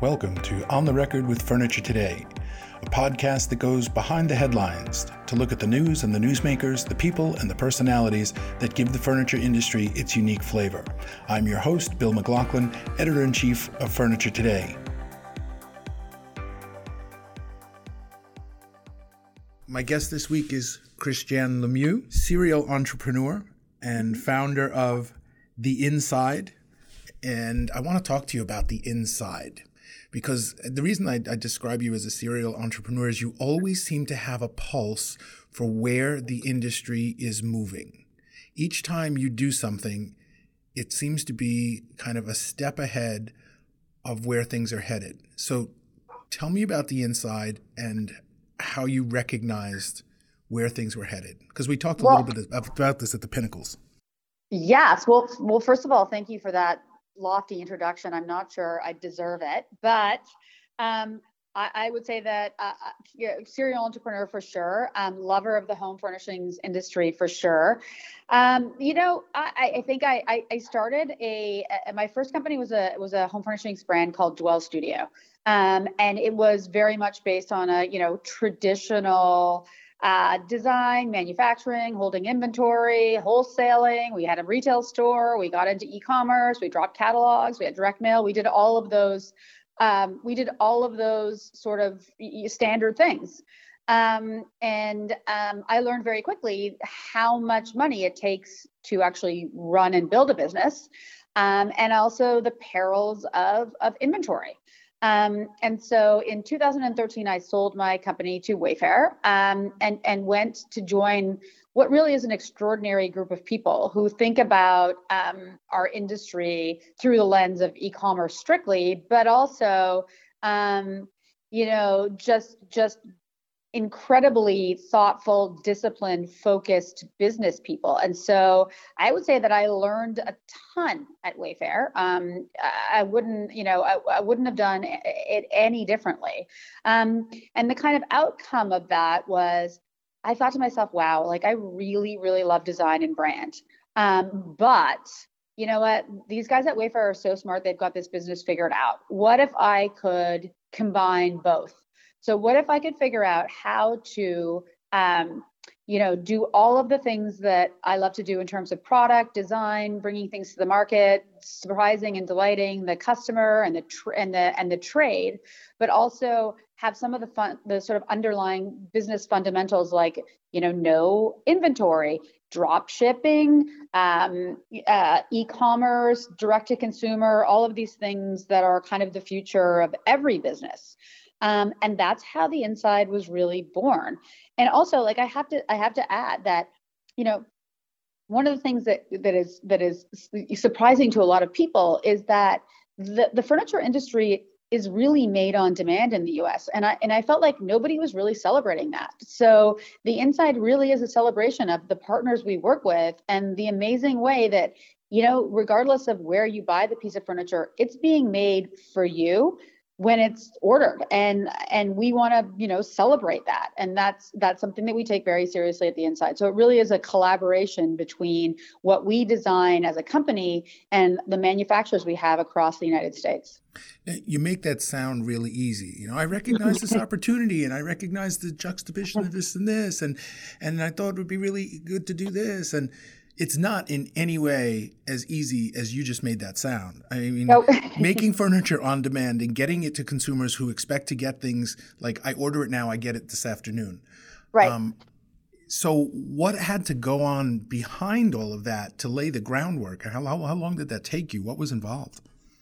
Welcome to On the Record with Furniture Today, a podcast that goes behind the headlines to look at the news and the newsmakers, the people and the personalities that give the furniture industry its unique flavor. I'm your host, Bill McLaughlin, editor in chief of Furniture Today. My guest this week is Christiane Lemieux, serial entrepreneur and founder of The Inside. And I want to talk to you about The Inside because the reason I, I, describe you as a serial entrepreneur is you always seem to have a pulse for where the industry is moving. Each time you do something, it seems to be kind of a step ahead of where things are headed. So tell me about the inside and how you recognized where things were headed because we talked a well, little bit about this at the pinnacles yes well well first of all thank you for that lofty introduction. I'm not sure I deserve it, but um, I, I, would say that uh, uh serial entrepreneur for sure, um, lover of the home furnishings industry for sure. Um, you know, I, I think I, I, started a, a, my first company was a was a home furnishings brand called Dwell Studio, um, and it was very much based on a you know traditional uh, design, manufacturing, holding inventory, wholesaling. We had a retail store. We got into e-commerce. We dropped catalogs. We had direct mail. We did all of those. Um, we did all of those sort of standard things. Um, and um, I learned very quickly how much money it takes to actually run and build a business, um, and also the perils of of inventory. Um, and so in 2013, I sold my company to Wayfair um, and, and went to join what really is an extraordinary group of people who think about um, our industry through the lens of e-commerce strictly, but also, um, you know, just just incredibly thoughtful, disciplined, focused business people. And so I would say that I learned a ton at Wayfair. Um, I wouldn't, you know, I, I, wouldn't have done it any differently. Um, and the kind of outcome of that was I thought to myself, wow, like I really, really love design and brand. Um, but you know what? These guys at Wayfair are so smart. They've got this business figured out. What if I could combine both? So what if I could figure out how to, um, you know, do all of the things that I love to do in terms of product design, bringing things to the market, surprising and delighting the customer and the tr- and the and the trade, but also have some of the fun, the sort of underlying business fundamentals like you know, no inventory, drop shipping, um, uh, e-commerce, direct to consumer, all of these things that are kind of the future of every business. Um, and that's how the inside was really born. And also, like I have to, I have to add that, you know, one of the things that that is that is surprising to a lot of people is that the, the furniture industry is really made on demand in the US. And I and I felt like nobody was really celebrating that. So the inside really is a celebration of the partners we work with and the amazing way that, you know, regardless of where you buy the piece of furniture, it's being made for you when it's ordered. And and we want to you know celebrate that. And that's that's something that we take very seriously at the inside. So it really is a collaboration between what we design as a company and the manufacturers we have across the united states. You make that sound really easy. You know i recognize this opportunity and i recognize the juxtaposition of this and this and and i thought it would be really good to do this. And it's not in any way as easy as you just made that sound. I mean, nope. making furniture on demand and getting it to consumers who expect to get things like I order it now, I get it this afternoon. Right. Um, so, what had to go on behind all of that to lay the groundwork? How, how, how long did that take you? What was involved?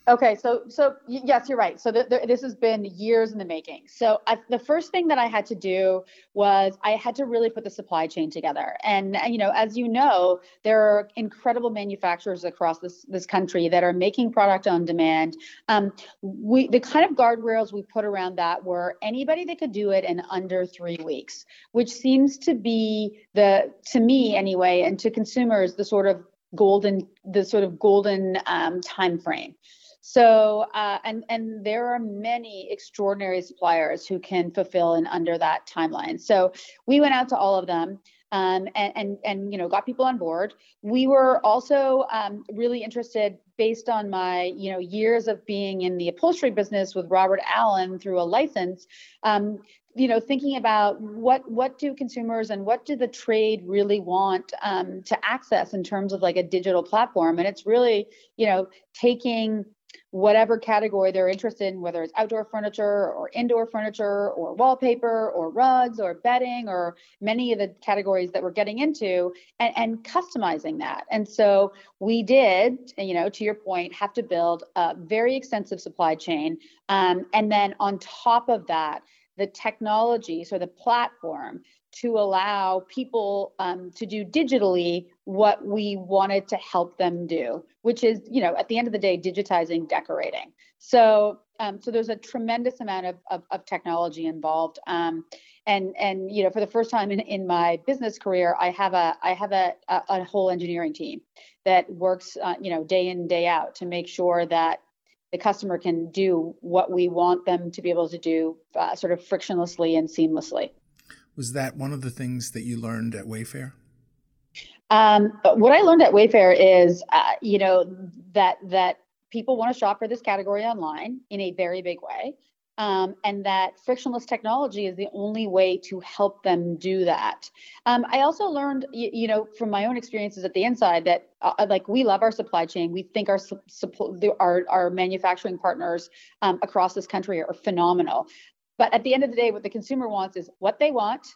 Okay, so so yes, you're right. So the, the, this has been years in the making. So I, the first thing that I had to do was I had to really put the supply chain together. And you know, as you know, there are incredible manufacturers across this this country that are making product on demand. Um, we the kind of guardrails we put around that were anybody that could do it in under three weeks, which seems to be the to me anyway, and to consumers the sort of golden the sort of golden um, time frame. So, uh, and and there are many extraordinary suppliers who can fulfill in under that timeline. So, we went out to all of them. um, and, and, and, you know, got people on board. We were also um, really interested based on my, you know, years of being in the upholstery business with Robert Allen through a license, um, you know, thinking about what what do consumers and what do the trade really want um, to access in terms of like a digital platform, and it's really, you know, taking whatever category they're interested in, whether it's outdoor furniture or indoor furniture or wallpaper or rugs or bedding or many of the categories that we're getting into and, and customizing that. And so we did, you know, to your point, have to build a very extensive supply chain. Um, and then on top of that, the technology, so the platform to allow people um, to do digitally what we wanted to help them do, which is, you know, at the end of the day, digitizing decorating. So, um, so there's a tremendous amount of, of, of technology involved. Um, and, and, you know, for the first time in, in my business career, I have a, I have a, a, a whole engineering team that works, uh, you know, day in, day out to make sure that the customer can do what we want them to be able to do uh, sort of frictionlessly and seamlessly. Was that one of the things that you learned at Wayfair? Um, what I learned at Wayfair is, uh, you know, that that people want to shop for this category online in a very big way, um, and that frictionless technology is the only way to help them do that. Um, I also learned, you, you, know, from my own experiences at the inside that, uh, like, we love our supply chain. We think our su- our, our manufacturing partners um, across this country are phenomenal. But at the end of the day, what the consumer wants is what they want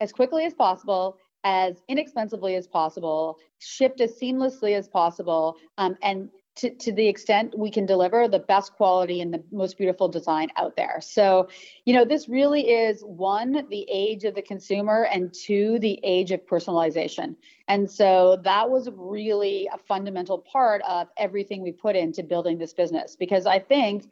as quickly as possible, as inexpensively as possible, shipped as seamlessly as possible, um, and to, to the extent we can deliver the best quality and the most beautiful design out there. So, you know, this really is one, the age of the consumer, and two, the age of personalization. And so that was really a fundamental part of everything we put into building this business because I think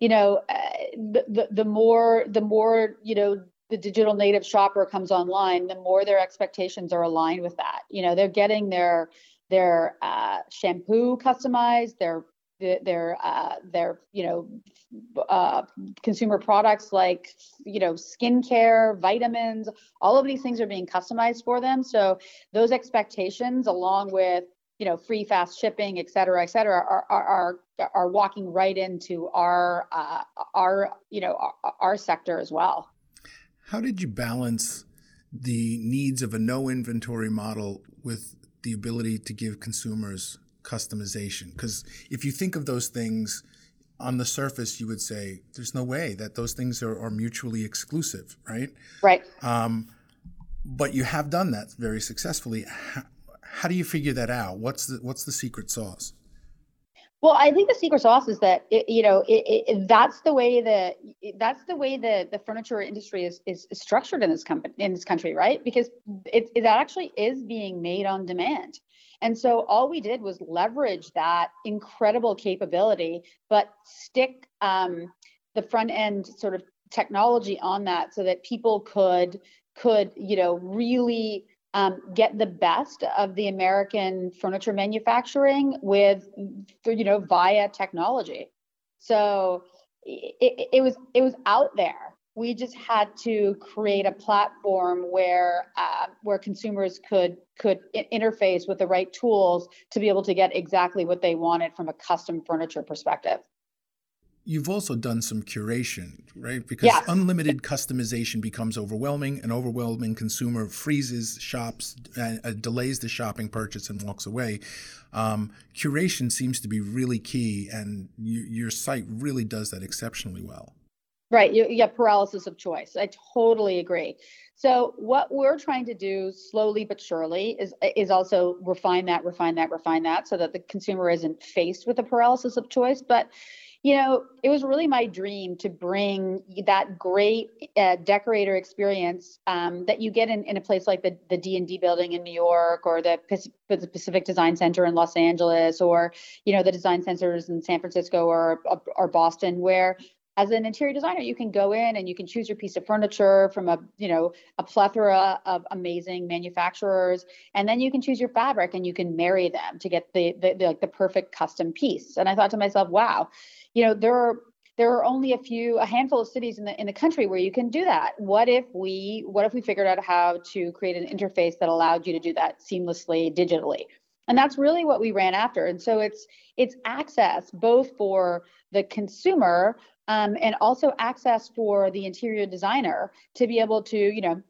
you know, uh, the, the, the more the more you know the digital native shopper comes online, the more their expectations are aligned with that. You know, they're getting their their uh, shampoo customized, their their uh, their you know uh, consumer products like you know skincare, vitamins, all of these things are being customized for them. So those expectations, along with you know, free fast shipping, et cetera, et cetera, are are are, are walking right into our uh, our you know our, our sector as well. How did you balance the needs of a no inventory model with the ability to give consumers customization? Because if you think of those things on the surface, you would say there's no way that those things are, are mutually exclusive, right? Right. Um, but you have done that very successfully. How do you figure that out? What's the what's the secret sauce? Well, I think the secret sauce is that it, you know it, it, that's the way that that's the way that the furniture industry is, is structured in this company in this country, right? Because it, it actually is being made on demand, and so all we did was leverage that incredible capability, but stick um, the front end sort of technology on that so that people could could you know really um, get the best of the American furniture manufacturing with, you know, via technology. So it, it was it was out there. We just had to create a platform where uh, where consumers could could interface with the right tools to be able to get exactly what they wanted from a custom furniture perspective you've also done some curation, right? Because yes. unlimited customization becomes overwhelming. An overwhelming consumer freezes, shops, uh, uh, delays the shopping purchase, and walks away. Um, curation seems to be really key, and you, your site really does that exceptionally well. Right, you, have paralysis of choice. I totally agree. So what we're trying to do slowly but surely is is also refine that, refine that, refine that, so that the consumer isn't faced with a paralysis of choice. But you know, it was really my dream to bring that great uh, decorator experience um, that you get in, in a place like the, the D&D building in New York or the Pacific Design Center in Los Angeles or, you know, the design centers in San Francisco or, or Boston where as an interior designer you can go in and you can choose your piece of furniture from a you know a plethora of amazing manufacturers and then you can choose your fabric and you can marry them to get the the, the, like the perfect custom piece. And i thought to myself wow you know there are there are only a few a handful of cities in the in the country where you can do that. What if we what if we figured out how to create an interface that allowed you to do that seamlessly digitally? And that's really what we ran after. And so it's it's access both for the consumer um, and also access for the interior designer to be able to you know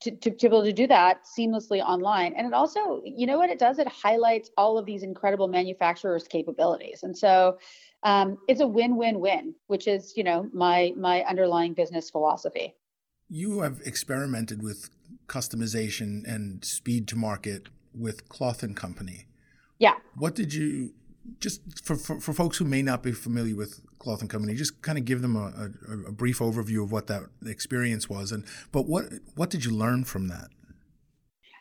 to, to, to, be able to do that seamlessly online. And it also, you know what it does? It highlights all of these incredible manufacturers' capabilities. And so um, it's a win-win-win, which is, you know, my my underlying business philosophy. You have experimented with customization and speed to market with Cloth and Company. Yeah. What did you just for, for, for folks who may not be familiar with Cloth and Company, just kind of give them a, a, a, brief overview of what that experience was, and but what what did you learn from that?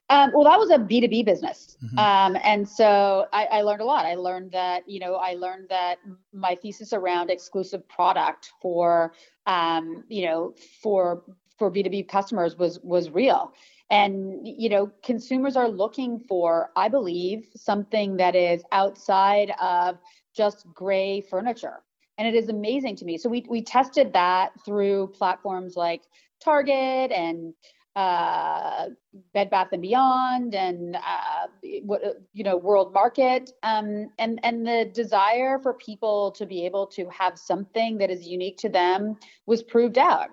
Um, well, that was a B two B business, mm-hmm. um, and so I, I, learned a lot. I learned that you know I learned that my thesis around exclusive product for um, you know for for B two B customers was was real and you know consumers are looking for i believe something that is outside of just gray furniture. And it is amazing to me. So we, we tested that through platforms like target and uh, Bed Bath and Beyond and uh, you know World Market. Um, and and the desire for people to be able to have something that is unique to them was proved out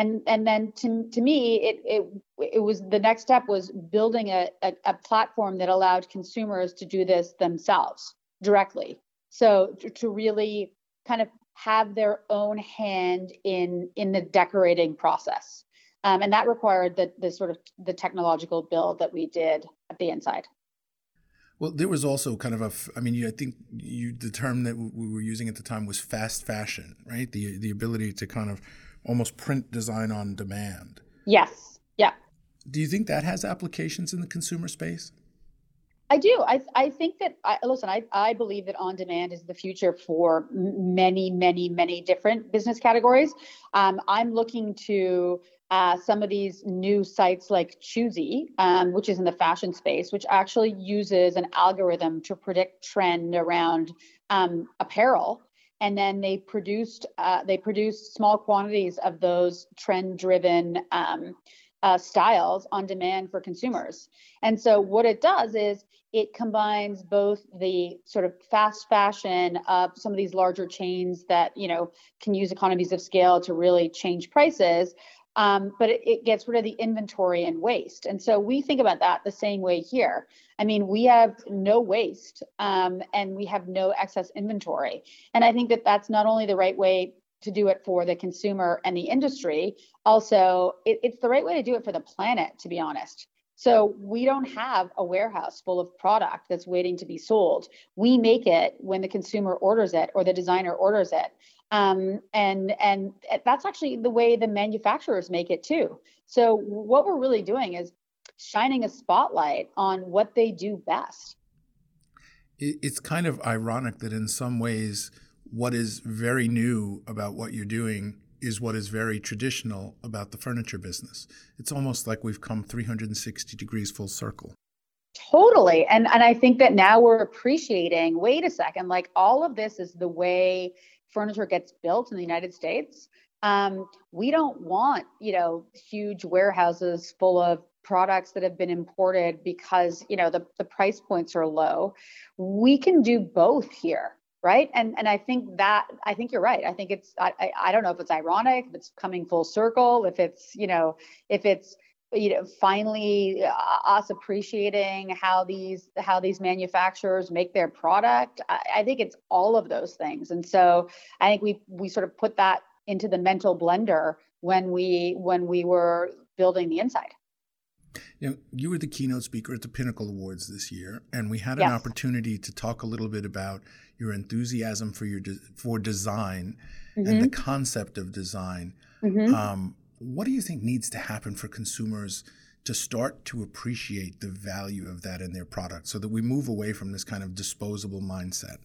and and then to, to me it, it it was the next step was building a, a, a platform that allowed consumers to do this themselves directly. So to, to really kind of have their own hand in in the decorating process. Um, and that required the the sort of the technological build that we did at the inside. Well, there was also kind of a, I mean, you, I think you, the term that we were using at the time was fast fashion, right? The the ability to kind of almost print design on demand. Yes. Yeah. Do you think that has applications in the consumer space? I do. I, I think that, I, listen, I, I believe that on demand is the future for many, many, many different business categories. Um, I'm looking to uh, some of these new sites like Choosy, um, which is in the fashion space, which actually uses an algorithm to predict trend around um, apparel and then they produced uh, they produced small quantities of those trend driven um, uh, styles on demand for consumers. And so what it does is it combines both the sort of fast fashion of some of these larger chains that you know can use economies of scale to really change prices um, but it, it, gets rid of the inventory and waste. And so we think about that the same way here. I mean, we have no waste um, and we have no excess inventory. And I think that that's not only the right way to do it for the consumer and the industry, also, it, it's the right way to do it for the planet, to be honest. So we don't have a warehouse full of product that's waiting to be sold. We make it when the consumer orders it or the designer orders it. Um, and and that's actually the way the manufacturers make it too. So what we're really doing is shining a spotlight on what they do best. It's kind of ironic that in some ways, what is very new about what you're doing is what is very traditional about the furniture business. It's almost like we've come 360 degrees full circle. Totally. And and I think that now we're appreciating, wait a second, like all of this is the way furniture gets built in the United States. Um, we don't want, you know, huge warehouses full of products that have been imported because, you know, the, the price points are low. We can do both here right and and i think that i think you're right i think it's I, I don't know if it's ironic if it's coming full circle if it's you know if it's you know finally uh, us appreciating how these how these manufacturers make their product I, I, think it's all of those things and so i think we we sort of put that into the mental blender when we when we were building the inside you know, you were the keynote speaker at the Pinnacle Awards this year, and we had an yes. opportunity to talk a little bit about your enthusiasm for your de- for design mm-hmm. and the mm-hmm. concept of design. Mm-hmm. Um, what do you think needs to happen for consumers to start to appreciate the value of that in their product so that we move away from this kind of disposable mindset?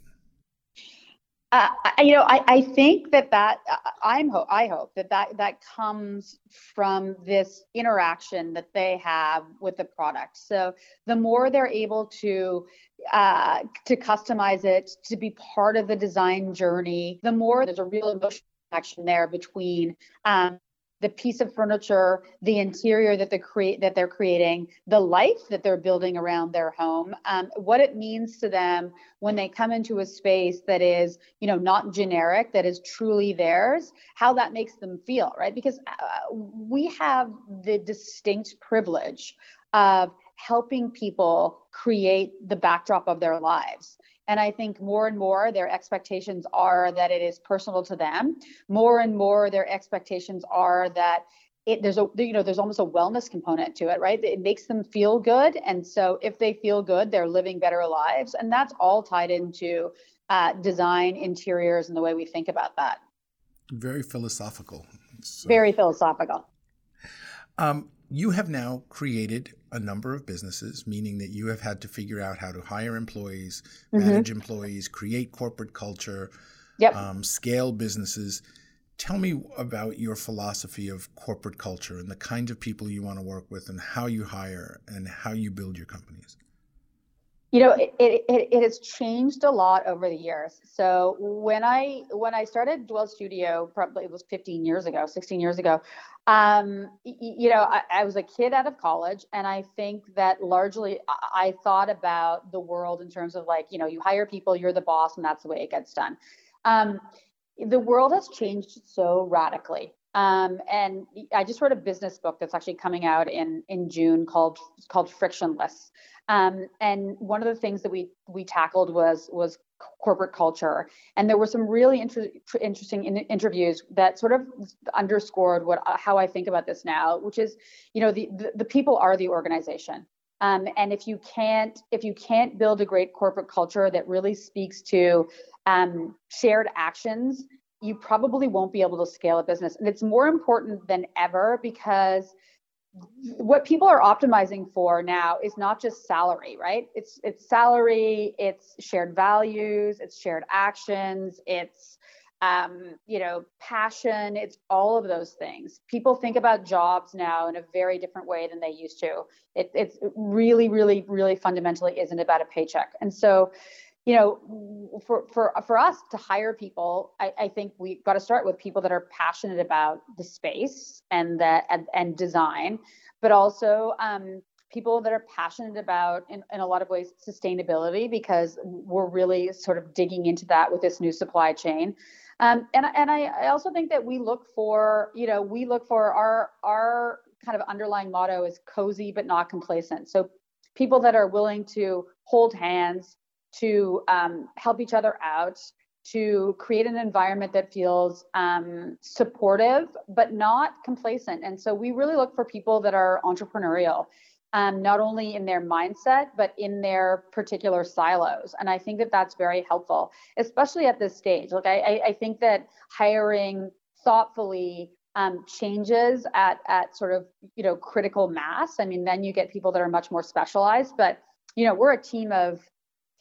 Uh, you know, I, I think that that uh, I'm ho- I hope that that that comes from this interaction that they have with the product. So the more they're able to uh, to customize it to be part of the design journey, the more there's a real emotional connection there between um, the piece of furniture, the interior that they create that they're creating, the life that they're building around their home, um, what it means to them when they come into a space that is, you know, not generic, that is truly theirs, how that makes them feel, right? Because uh, we have the distinct privilege of helping people create the backdrop of their lives. And I think more and more their expectations are that it is personal to them. More and more their expectations are that it there's a you know there's almost a wellness component to it, right? It makes them feel good, and so if they feel good, they're living better lives, and that's all tied into uh, design, interiors, and the way we think about that. Very philosophical. So, Very philosophical. Um, you have now created a number of businesses, meaning that you have had to figure out how to hire employees, mm-hmm. manage employees, create corporate culture, yep. um, scale businesses. Tell me about your philosophy of corporate culture and the kind of people you want to work with and how you hire and how you build your companies. You know, it, it, it has changed a lot over the years. So when I when I started Dwell Studio, probably it was 15 years ago, 16 years ago, um, you know, I, I, was a kid out of college, and I think that largely I thought about the world in terms of like, you know, you hire people, you're the boss, and that's the way it gets done. Um, the world has changed so radically. Um, and I just wrote a business book that's actually coming out in in June called called Frictionless. Um, and one of the things that we we tackled was was corporate culture. And there were some really inter- interesting in- interviews that sort of underscored what uh, how I think about this now, which is, you know, the the, the people are the organization. Um, and if you can't if you can't build a great corporate culture that really speaks to um, shared actions, you probably won't be able to scale a business. And it's more important than ever because what people are optimizing for now is not just salary right? It's it's salary it's shared values it's shared actions it's um, you know passion it's all of those things. People think about jobs now in a very different way than they used to. It, it's really really really fundamentally isn't about a paycheck. And so you know, for for for us to hire people, I, I think we got to start with people that are passionate about the space and that and, and design, but also um, people that are passionate about, in, in a lot of ways, sustainability because we're really sort of digging into that with this new supply chain. Um, and and I, I also think that we look for, you know, we look for our our kind of underlying motto is cozy but not complacent. So people that are willing to hold hands to um, help each other out, to create an environment that feels um, supportive but not complacent. And so we really look for people that are entrepreneurial. Um, not only in their mindset, but in their particular silos. And I think that that's very helpful, especially at this stage. Like, I, I think that hiring thoughtfully um, changes at, at sort of, you know, critical mass. I mean, then you get people that are much more specialized, but, you know, we're a team of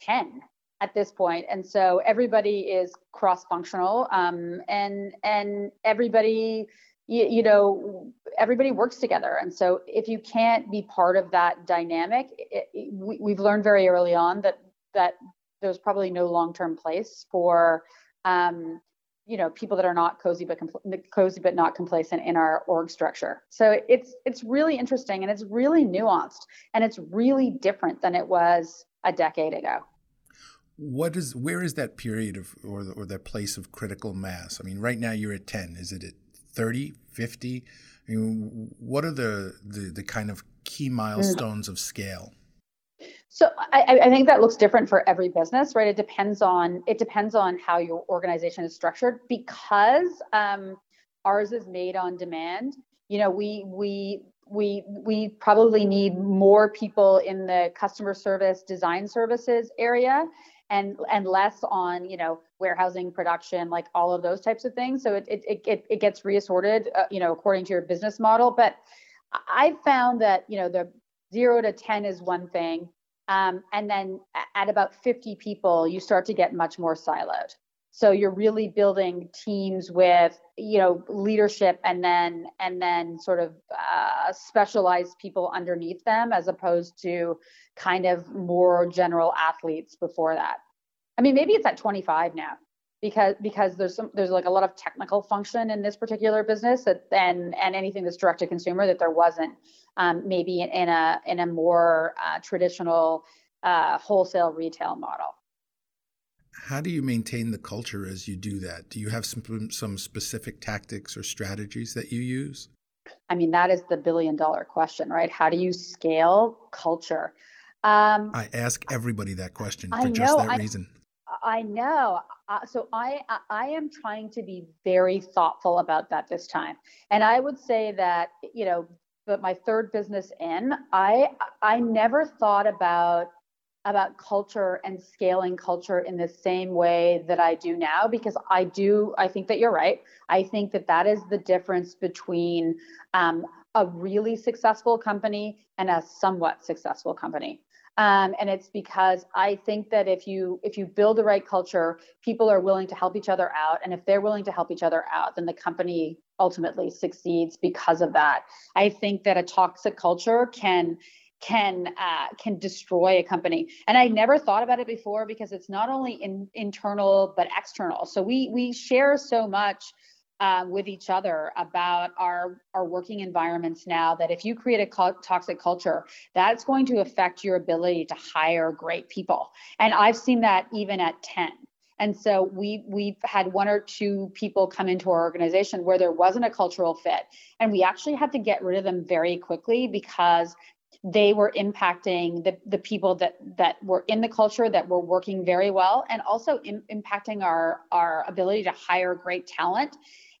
10 at this point. And so everybody is cross functional um, and and everybody you, you, know everybody works together. And so if you can't be part of that dynamic it, it, we, we've learned very early on that that there's probably no long-term place for um, you know people that are not cozy but compl- cozy but not complacent in our org structure. So it's it's really interesting and it's really nuanced and it's really different than it was a decade ago. What is where is that period of or or that place of critical mass? I mean, right now you're at 10. Is it at 30, 50? I mean, what are the the, the kind of key milestones mm. of scale? So I, I, think that looks different for every business, right? It depends on it depends on how your organization is structured because um, ours is made on demand. You know, we we we we probably need more people in the customer service design services area and and less on you know warehousing production like all of those types of things. So it it it, it gets reassorted uh, you know according to your business model. But i found that you know the 0 to 10 is one thing um, and then at about 50 people you start to get much more siloed so you're really building teams with you know leadership and then and then sort of uh, specialized people underneath them as opposed to kind of more general athletes before that i mean maybe it's at 25 now because because there's some there's like a lot of technical function in this particular business that then and anything that's direct to consumer that there wasn't um, maybe in, in, a in a more uh, traditional uh, wholesale retail model. How do you maintain the culture as you do that? Do you have some some specific tactics or strategies that you use? I mean, that is the billion dollar question, right? How do you scale culture? Um, I ask everybody that question for just that I, reason. I know. Uh, so I I am trying to be very thoughtful about that this time, and I would say that you know, but my third business in, I I never thought about about culture and scaling culture in the same way that I do now because I do I think that you're right. I think that that is the difference between um, a really successful company and a somewhat successful company. Um, and it's because I think that if you if you build the right culture, people are willing to help each other out, and if they're willing to help each other out, then the company ultimately succeeds because of that. I think that a toxic culture can can uh, can destroy a company. And I never thought about it before because it's not only in, internal but external. So we we share so much uh, with each other about our our working environments now that if you create a co- toxic culture that's going to affect your ability to hire great people and i've seen that even at 10 and so we we've had one or two people come into our organization where there wasn't a cultural fit and we actually had to get rid of them very quickly because they were impacting the, the people that that were in the culture that were working very well and also in, impacting our our ability to hire great talent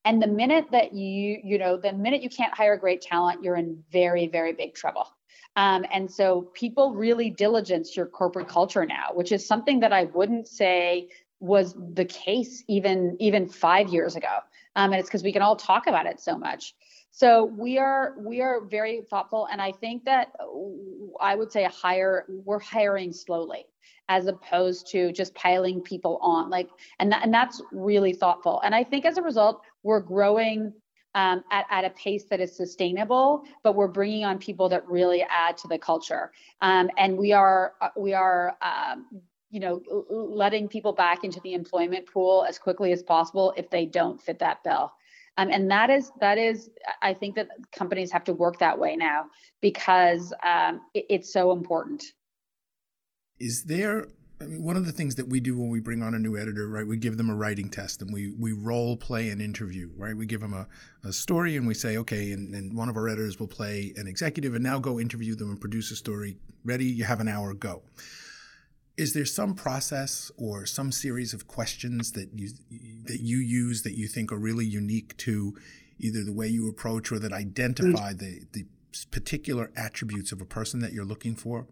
and the minute that you, you know, the minute you can't hire great talent, you're in very, very big trouble. Um, and so people really diligence your corporate culture now, which is something that I wouldn't say was the case even even five years ago. Um, and it's because we can all talk about it so much. So we are we are very thoughtful, and I think that I would say hire we're hiring slowly as opposed to just piling people on like and that, and that's really thoughtful and i think as a result we're growing um, at, at a pace that is sustainable, but we're bringing on people that really add to the culture. Um, and we are uh, we are um, you know letting people back into the employment pool as quickly as possible if they don't fit that bill. Um, and that is that is I think that companies have to work that way now because um, it, it's so important. Is there I mean, one of the things that we do when we bring on a new editor, right, we give them a writing test and we, we role play an interview, right? We give them a, a story and we say, okay, and, and one of our editors will play an executive and now go interview them and produce a story. Ready? You have an hour, go. Is there some process or some series of questions that you that you use that you think are really unique to either the way you approach or that identify the, the particular attributes of a person that you're looking for?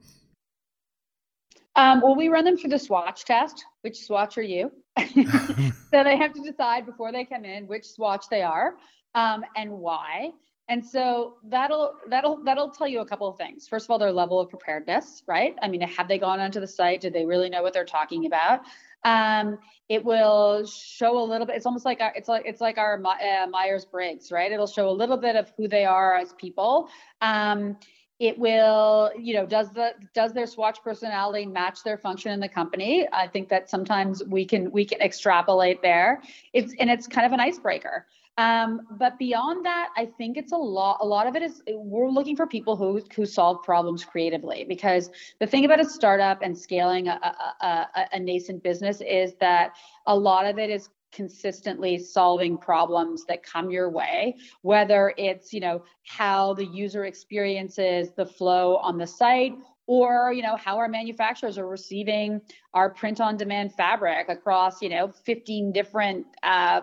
Um, well, we run them through the swatch test. Which swatch are you? so they have to decide before they come in which swatch they are um, and why. And so that'll that'll that'll tell you a couple of things. First of all, their level of preparedness, right? I mean, have they gone onto the site? Did they really know what they're talking about? Um, it will show a little bit. It's almost like our, it's like it's like our uh, Myers Briggs, right? It'll show a little bit of who they are as people. Um, it will you know does the does their swatch personality match their function in the company i think that sometimes we can we can extrapolate there it's and it's kind of an icebreaker um, but beyond that i think it's a lot a lot of it is we're looking for people who who solve problems creatively because the thing about a startup and scaling a, a, a, a nascent business is that a lot of it is consistently solving problems that come your way whether it's you know how the user experiences the flow on the site or you know how our manufacturers are receiving our print on demand fabric across you know 15 different uh,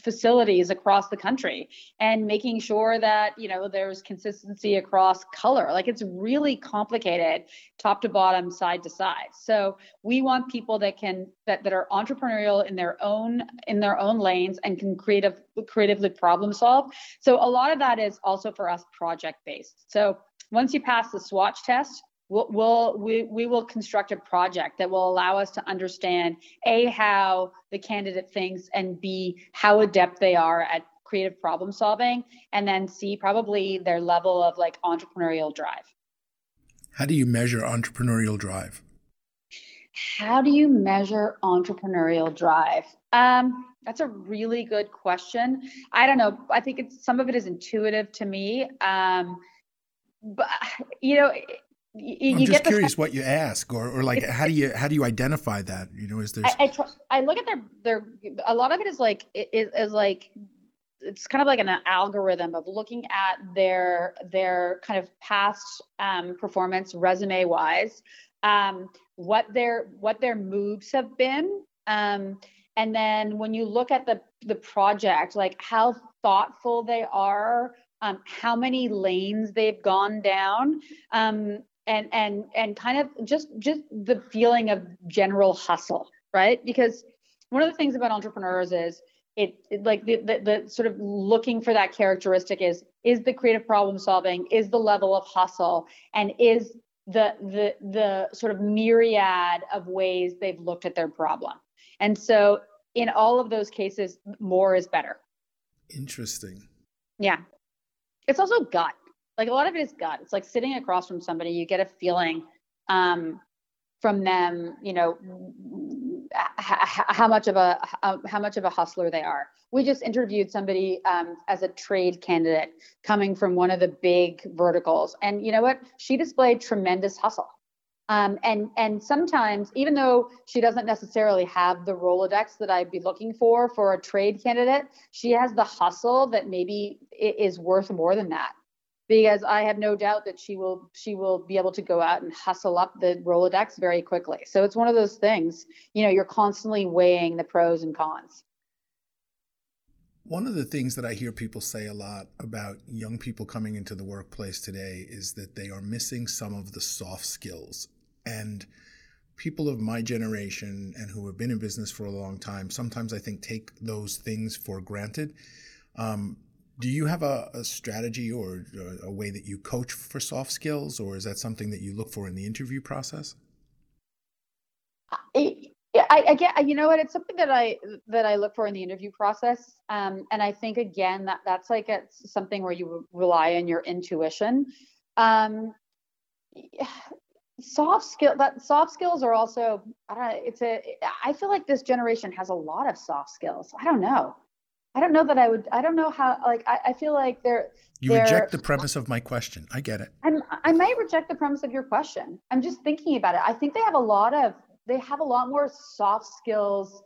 facilities across the country and making sure that you know there's consistency across color. Like it's really complicated top to bottom side to side. So we want people that can that, that are entrepreneurial in their own in their own lanes and can creative creatively problem solve. So a lot of that is also for us project based so once you pass the swatch test we'll, we'll we, we will construct a project that will allow us to understand a how the candidate thinks and b how adept they are at creative problem solving and then c probably their level of like entrepreneurial drive how do you measure entrepreneurial drive how do you measure entrepreneurial drive? Um, that's a really good question. I don't know. I think it's some of it is intuitive to me. Um, but you know, you, I'm just curious what you ask, or, or like how do you how do you identify that? You know, is there? I, I, try, I look at their their a lot of it is like is, is like it's kind of like an algorithm of looking at their their kind of past um, performance resume wise, um, what their what their moves have been, um, and then when you look at the the project, like how thoughtful they are um, how many lanes they've gone down um, and and and kind of just just the feeling of general hustle right? Because one of the things about entrepreneurs is it, it like the, the, the sort of looking for that characteristic is is the creative problem solving is the level of hustle and is the the the sort of myriad of ways they've looked at their problem. And so in all of those cases more is better. Interesting. Yeah. It's also gut like a lot of it is gut. It's like sitting across from somebody, you get a feeling um, from them, you know, how much of a how much of a hustler they are. We just interviewed somebody um, as a trade candidate coming from one of the big verticals, and you know what? She displayed tremendous hustle. Um, and and sometimes, even though she doesn't necessarily have the Rolodex that I'd be looking for for a trade candidate, she has the hustle that maybe is worth more than that because I have no doubt that she will she will be able to go out and hustle up the Rolodex very quickly. So it's one of those things, you know, you're constantly weighing the pros and cons. One of the things that I hear people say a lot about young people coming into the workplace today is that they are missing some of the soft skills. And people of my generation and who have been in business for a long time, sometimes I think take those things for granted. Um, do you have a, a strategy or a way that you coach for soft skills, or is that something that you look for in the interview process? I, I, I get, you know what? It's something that I that I look for in the interview process, um, and I think again that that's like it's something where you rely on your intuition. Um, soft skill that soft skills are also I don't know, it's a I feel like this generation has a lot of soft skills. I don't know. I don't know that I would. I don't know how. Like, I, I feel like they're. You they're, reject the premise of my question. I get it. I'm, I might reject the premise of your question. I'm just thinking about it. I think they have a lot of. They have a lot more soft skills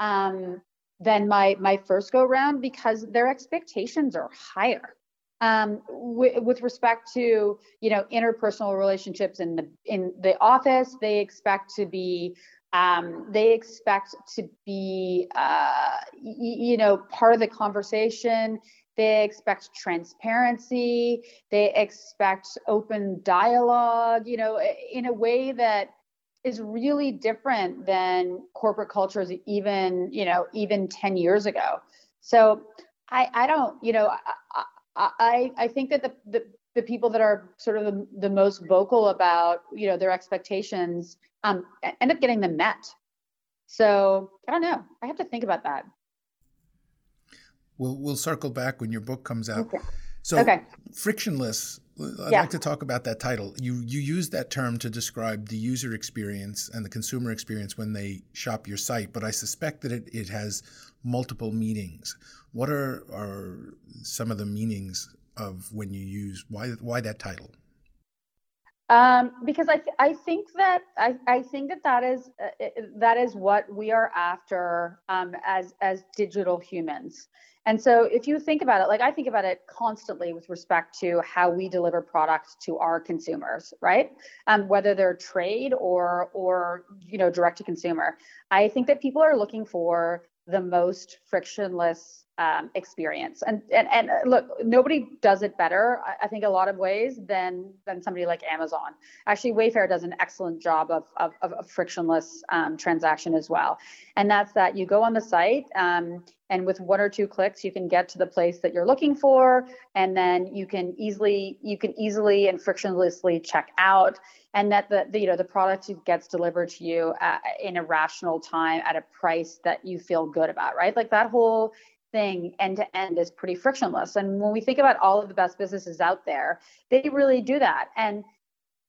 um, than my my first go round because their expectations are higher. Um, w- with respect to you know interpersonal relationships in the in the office, they expect to be um, they expect to be, uh, y- you know, part of the conversation. They expect transparency. They expect open dialogue, you know, in a way that is really different than corporate cultures even, you know, even 10 years ago. So I, I don't, you know, I, I, I think that the, the, the people that are sort of the, the most vocal about, you know, their expectations um, end up getting them met. So I don't know. I have to think about that. We'll we'll circle back when your book comes out. Okay. So okay. frictionless. I'd yeah. like to talk about that title. You you use that term to describe the user experience and the consumer experience when they shop your site, but I suspect that it, it has multiple meanings. What are are some of the meanings of when you use why why that title? Um, because I, th- I think that I, I think that that is uh, that is what we are after um, as as digital humans. And so if you think about it, like I think about it constantly with respect to how we deliver products to our consumers, right? Um, whether they're trade or or you know direct to consumer. I think that people are looking for the most frictionless um, experience. And, and and uh, look, nobody does it better. I, think a lot of ways than than somebody like Amazon. Actually, Wayfair does an excellent job of of, of frictionless um, transaction as well. And that's that you go on the site. Um, and with one or two clicks you can get to the place that you're looking for and then you can easily you can easily and frictionlessly check out and that the, the you know the product gets delivered to you at, in a rational time at a price that you feel good about right like that whole thing end to end is pretty frictionless. And when we think about all of the best businesses out there, they really do that. And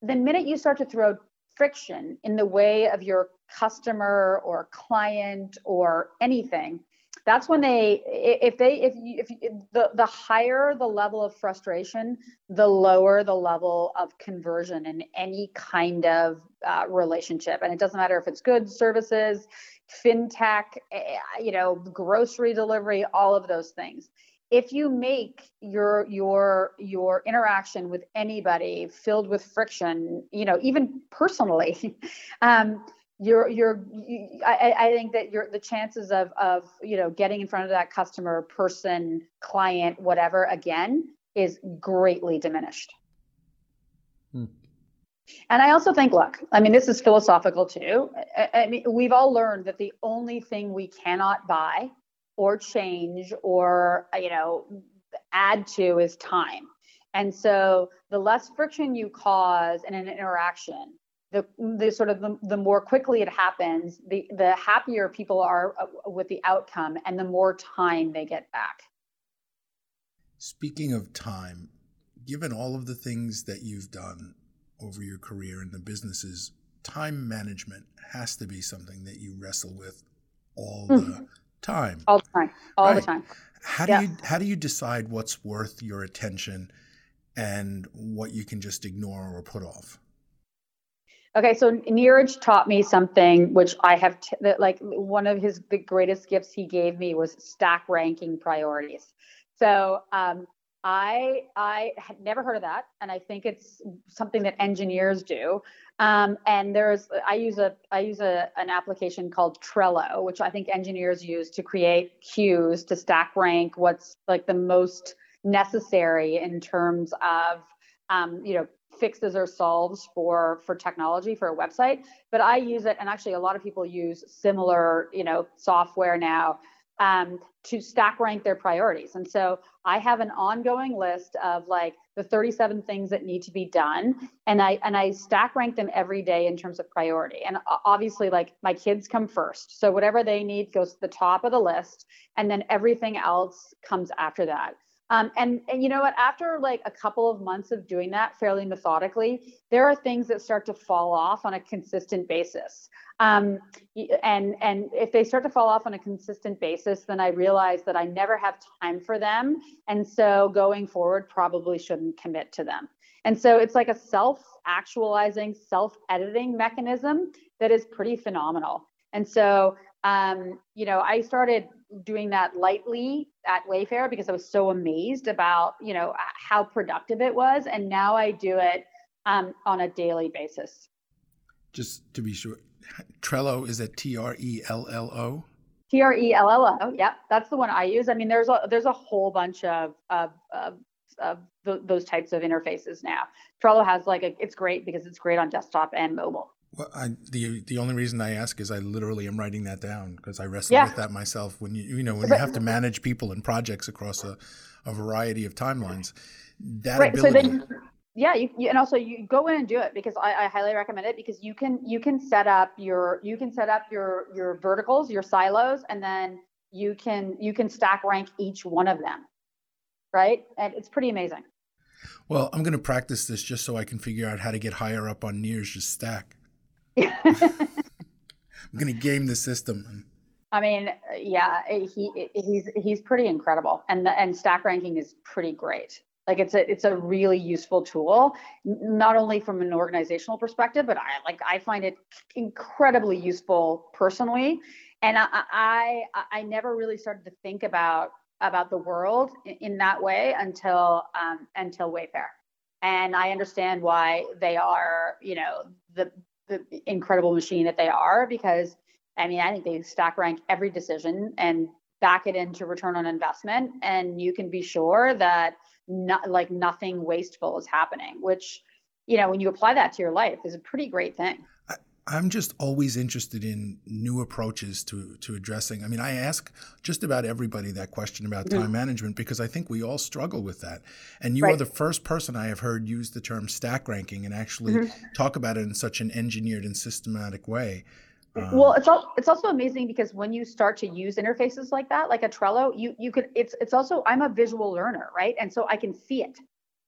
the minute you start to throw friction in the way of your customer or client or anything that's when they if they if you if the the higher the level of frustration the lower the level of conversion in any kind of uh, relationship and it doesn't matter if it's goods services fintech eh, you know grocery delivery all of those things if you make your your your interaction with anybody filled with friction you know even personally um, you're you're you, I, I think that you're the chances of of you know getting in front of that customer person client whatever again is greatly diminished hmm. And i also think look i mean this is philosophical too I, I mean we've all learned that the only thing we cannot buy or change or you know add to is time and so the less friction you cause in an interaction the, the sort of the, the more quickly it happens, the, the happier people are uh, with the outcome and the more time they get back. Speaking of time, given all of the things that you've done over your career in the businesses, time management has to be something that you wrestle with all mm-hmm. the time. All the time. All right. the time. How do yeah. you how do you decide what's worth your attention and what you can just ignore or put off? Okay, so Niraj taught me something which I have t- that like one of his the greatest gifts he gave me was stack ranking priorities. So um, I I had never heard of that, and I think it's something that engineers do. Um, and there's I use a I use a an application called Trello, which I think engineers use to create queues to stack rank what's like the most necessary in terms of um, you know fixes or solves for for technology for a website but i use it and actually a lot of people use similar you know software now um, to stack rank their priorities. And so i have an ongoing list of like the 37 things that need to be done and i and i stack rank them every day in terms of priority. And obviously like my kids come first so whatever they need goes to the top of the list and then everything else comes after that um, and, and you know what? After like a couple of months of doing that fairly methodically, there are things that start to fall off on a consistent basis. Um, and and if they start to fall off on a consistent basis, then I realize that I never have time for them, and so going forward, probably shouldn't commit to them. And so it's like a self-actualizing, self-editing mechanism that is pretty phenomenal. And so um, you know, I started doing that lightly at Wayfair because I was so amazed about, you know, how productive it was. And now I do it um, on a daily basis. Just to be sure, Trello is at T R E L L O. T R E L L O. Yeah, that's the one I use. I mean, there's a there's a whole bunch of of, of, of th- those types of interfaces now. Trello has like a, it's great because it's great on desktop and mobile. Well, I, the the only reason I ask is I literally am writing that down because I wrestle yeah. with that myself. When you you know when you have to manage people and projects across a, a variety of timelines, that right. ability. So then, yeah, you, you, and also you go in and do it because I, I highly recommend it because you can you can set up your you can set up your your verticals, your silos, and then you can you can stack rank each one of them, right? And it's pretty amazing. Well, I'm going to practice this just so I can figure out how to get higher up on Niraj's stack. I'm going to game the system. I mean, yeah, he he's he's pretty incredible, and the, and stack ranking is pretty great. Like it's a it's a really useful tool, not only from an organizational perspective, but I like I find it incredibly useful personally. And I I, I never really started to think about about the world in, that way until um, until Wayfair, and I understand why they are you know the the incredible machine that they are because I mean, I think they stack rank every decision and back it into return on investment. And you can be sure that not like nothing wasteful is happening, which, you know, when you apply that to your life is a pretty great thing. I'm just always interested in new approaches to to addressing. I mean, I ask just about everybody that question about mm-hmm. time management because I think we all struggle with that. And you right. are the first person I have heard use the term stack ranking and actually mm-hmm. talk about it in such an engineered and systematic way. Um, well, it's all, it's also amazing because when you start to use interfaces like that, like a Trello, you you could it's it's also I'm a visual learner, right? And so I can see it.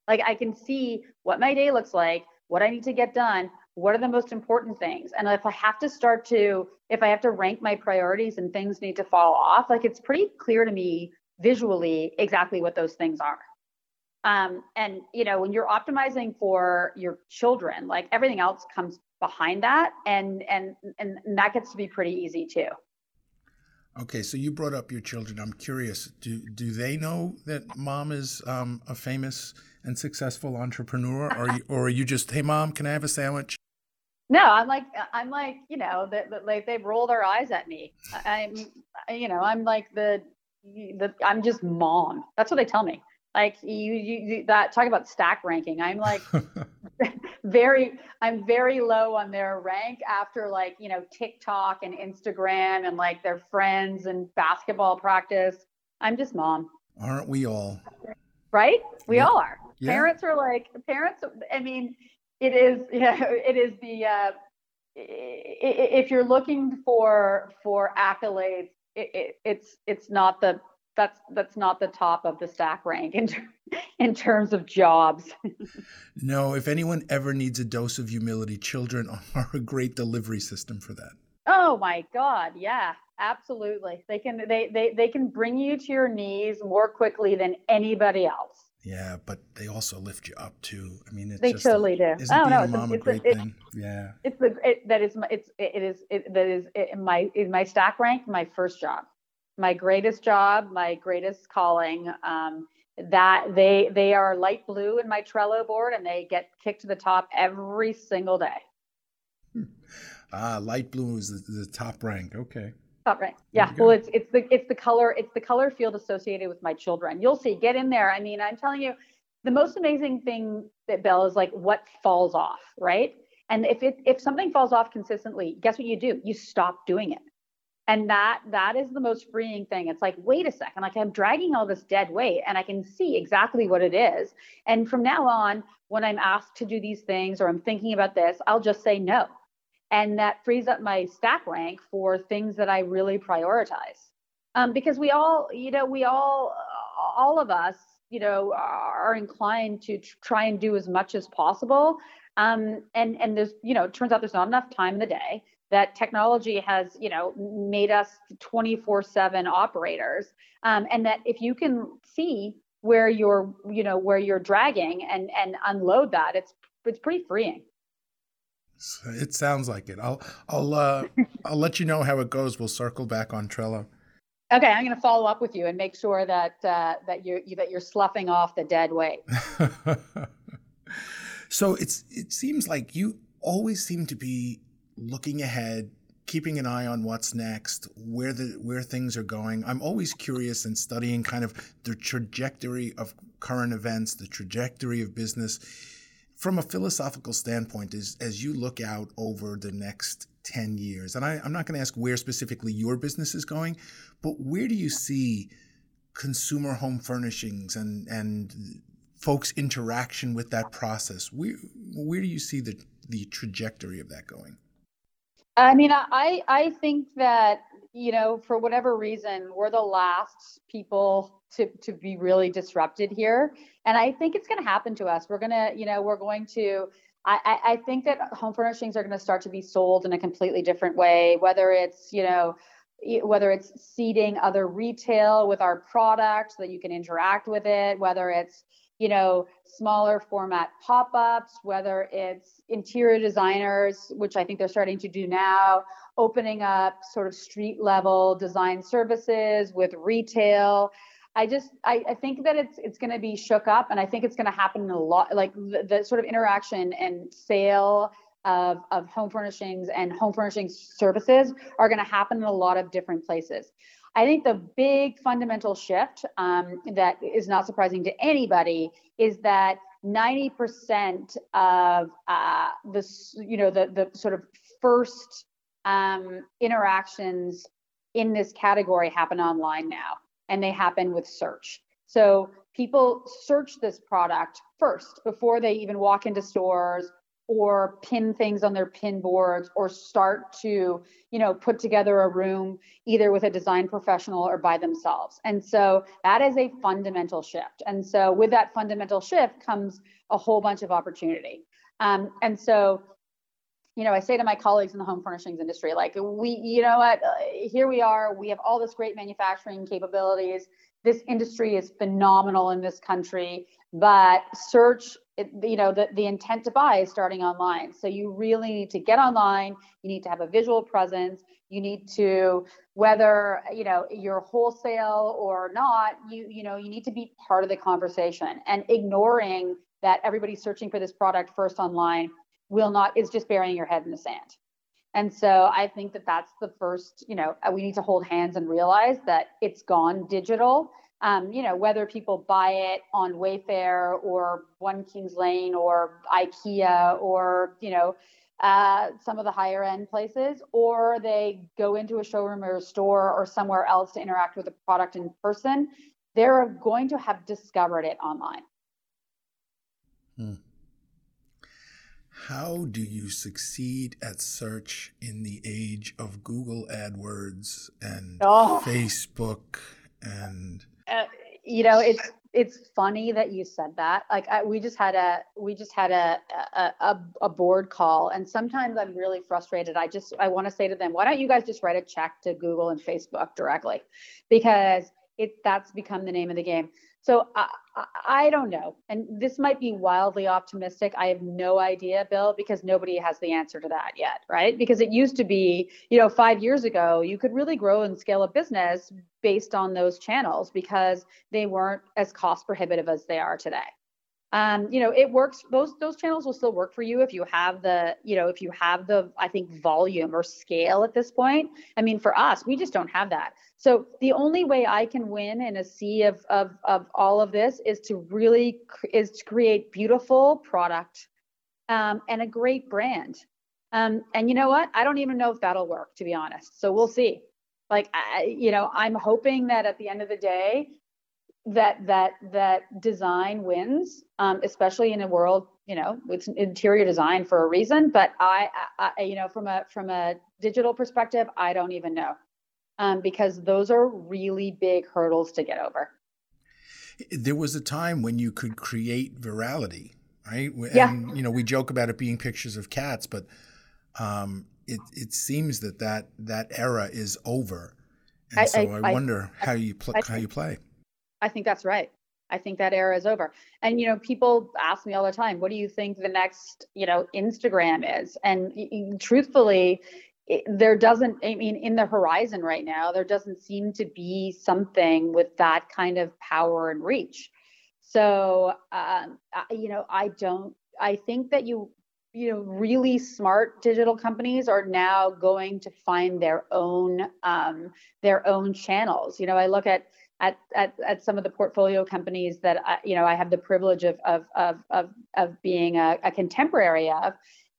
Like I can see what my day looks like, what I need to get done, what are the most important things? And if i have to start to if i have to rank my priorities and things need to fall off like it's pretty clear to me visually exactly what those things are. Um, and you know when you're optimizing for your children like everything else comes behind that and and and that gets to be pretty easy too. Okay so you brought up your children. I'm curious do do they know that mom is um, a famous and successful entrepreneur? Or, or are you just hey mom can i have a sandwich no i'm like i'm like you know that like they roll their eyes at me. I'm you know i'm like the the i'm just mom. That's what they tell me. Like you, you, you that talk about stack ranking. I'm like very i'm very low on their rank after like you know tiktok and instagram and like their friends and basketball practice. I'm just mom. Aren't we all? Right? We yeah. all are. Yeah. parents are like parents i mean it is yeah it is the uh if you're looking for for accolades it, it, it's it's not the that's that's not the top of the stack rank in in terms of jobs. no, if anyone ever needs a dose of humility, children are a great delivery system for that. Oh my god, yeah, absolutely. They can they they they can bring you to your knees more quickly than anybody else. Yeah, but they also lift you up too. I mean, it's they totally do. Isn't oh, being no, a mom a, a great a, thing? yeah, it's the it, that is my, it's it is it, that is it, my in my stack rank my first job my greatest job, my greatest calling. Um, that they they are light blue in my Trello board, and they get kicked to the top every single day. Hmm. Ah, light blue is the, the top rank. Okay. Oh, Top rank. Yeah. Well, it's it's the it's the color it's the color field associated with my children. You'll see. Get in there. I mean, I'm telling you, the most amazing thing that Bill is like what falls off, right? And if it if something falls off consistently, guess what you do? You stop doing it and that that is the most freeing thing it's like wait a second like i'm dragging all this dead weight and i can see exactly what it is and from now on when i'm asked to do these things or i'm thinking about this i'll just say no and that frees up my stack rank for things that i really prioritize. Um, because we all you know we all all of us you know are inclined to try and do as much as possible. Um, and and there's you know it turns out there's not enough time in the day. That technology has you know made us 24 7 operators. Um, and that if you can see where you're you know where you're dragging and and unload that it's it's pretty freeing it sounds like it i'll i'll uh i'll let you know how it goes we'll circle back on trello okay i'm going to follow up with you and make sure that uh, that you're that you're sloughing off the dead weight so it's it seems like you always seem to be looking ahead, keeping an eye on what's next, where the where things are going. I'm always curious and studying kind of the trajectory of current events, the trajectory of business. From a philosophical standpoint, as, as you look out over the next 10 years, and I, I'm not going to ask where specifically your business is going, but where do you see consumer home furnishings and, and folks' interaction with that process? Where, where do you see the, the trajectory of that going? I mean, I I think that you know for whatever reason we're the last people to to be really disrupted here, and I think it's going to happen to us. We're gonna you know we're going to. I, I think that home furnishings are going to start to be sold in a completely different way, whether it's you know whether it's seeding other retail with our product so that you can interact with it, whether it's you know, smaller format pop ups, whether it's interior designers, which I think they're starting to do now, opening up sort of street level design services with retail. I just I, I think that it's it's going to be shook up, and I think it's going to happen in a lot. Like the, the sort of interaction and sale of, of home furnishings and home furnishing services are going to happen in a lot of different places. I think the big fundamental shift um, that is not surprising to anybody is that 90% of uh, the, you know, the, the sort of first um, interactions in this category happen online now, and they happen with search. So people search this product first before they even walk into stores or pin things on their pin boards or start to you know put together a room either with a design professional or by themselves. And so that is a fundamental shift. And so with that fundamental shift comes a whole bunch of opportunity. Um, and so you know, I say to my colleagues in the home furnishings industry, like, we, you know what, uh, here we are, we have all this great manufacturing capabilities. This industry is phenomenal in this country, but search, you know, the, the intent to buy is starting online. So you really need to get online. You need to have a visual presence. You need to, whether, you know, you're wholesale or not, you, you know, you need to be part of the conversation and ignoring that everybody's searching for this product first online will not is just burying your head in the sand and so i think that that's the first you know uh, we need to hold hands and realize that it's gone digital um, you know whether people buy it on wayfair or one kings lane or ikea or you know uh, some of the higher end places or they go into a showroom or a store or somewhere else to interact with the product in person they're going to have discovered it online hmm. How do you succeed at search in the age of Google AdWords and oh. Facebook and uh, you know it's it's funny that you said that. Like I, we just had a we just had a, a a board call, and sometimes I'm really frustrated. I just I want to say to them, why don't you guys just write a check to Google and Facebook directly, because it that's become the name of the game. So I, I don't know. And this might be wildly optimistic. I have no idea, Bill, because nobody has the answer to that yet, right? Because it used to be, you know, five years ago, you could really grow and scale a business based on those channels because they weren't as cost prohibitive as they are today um, you know, it works. Those those channels will still work for you if you have the, you know, if you have the, I think, volume or scale at this point. I mean, for us, we just don't have that. So the only way I can win in a sea of of of all of this is to really is to create beautiful product um, and a great brand. Um, and you know what? I don't even know if that'll work, to be honest. So we'll see. Like, I, you know, I'm hoping that at the end of the day, that that that design wins, um, especially in a world, you know, with interior design for a reason. But I, I, you know, from a from a digital perspective, I don't even know, um, because those are really big hurdles to get over. There was a time when you could create virality, right? And, yeah. you know, we joke about it being pictures of cats, but um, it it seems that that that era is over. And I, so I, I wonder how you pl- how you play. I think that's right. I think that era is over. And you know, people ask me all the time, "What do you think the next, you know, Instagram is?" And truthfully, it, there doesn't. I mean, in the horizon right now, there doesn't seem to be something with that kind of power and reach. So, um, I, you know, I don't. I think that you you know really smart digital companies are now going to find their own um, their own channels. You know i look at at, at, at some of the portfolio companies that I, you know I have the privilege of of of of, of being a, a contemporary of,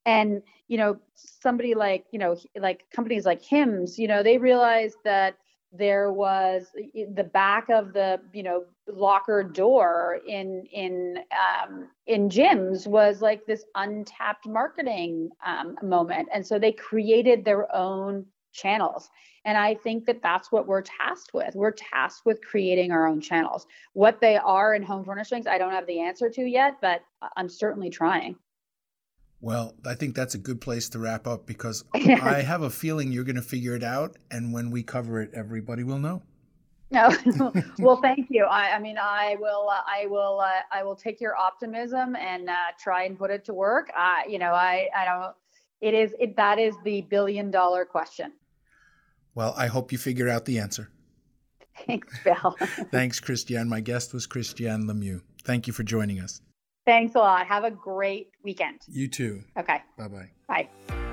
and you know somebody like you know like companies like Hims, you know they realized that there was the back of the you know locker door in in um, in gyms was like this untapped marketing um, moment, and so they created their own channels. And I think that that's what we're tasked with. We're tasked with creating our own channels. What they are in home furnishings, I don't have the answer to yet, but I'm certainly trying. Well, I think that's a good place to wrap up because I have a feeling you're going to figure it out. And when we cover it, everybody will know. No, well, thank you. I, I mean, I will, uh, I will, uh, I will take your optimism and uh, try and put it to work. I, you know, I, I don't. It is it, that is the billion dollar question. Well, I hope you figure out the answer. Thanks, Bill. Thanks, Christiane. My guest was Christiane Lemieux. Thank you for joining us. Thanks a lot. Have a great weekend. You too. Okay. Bye-bye. Bye.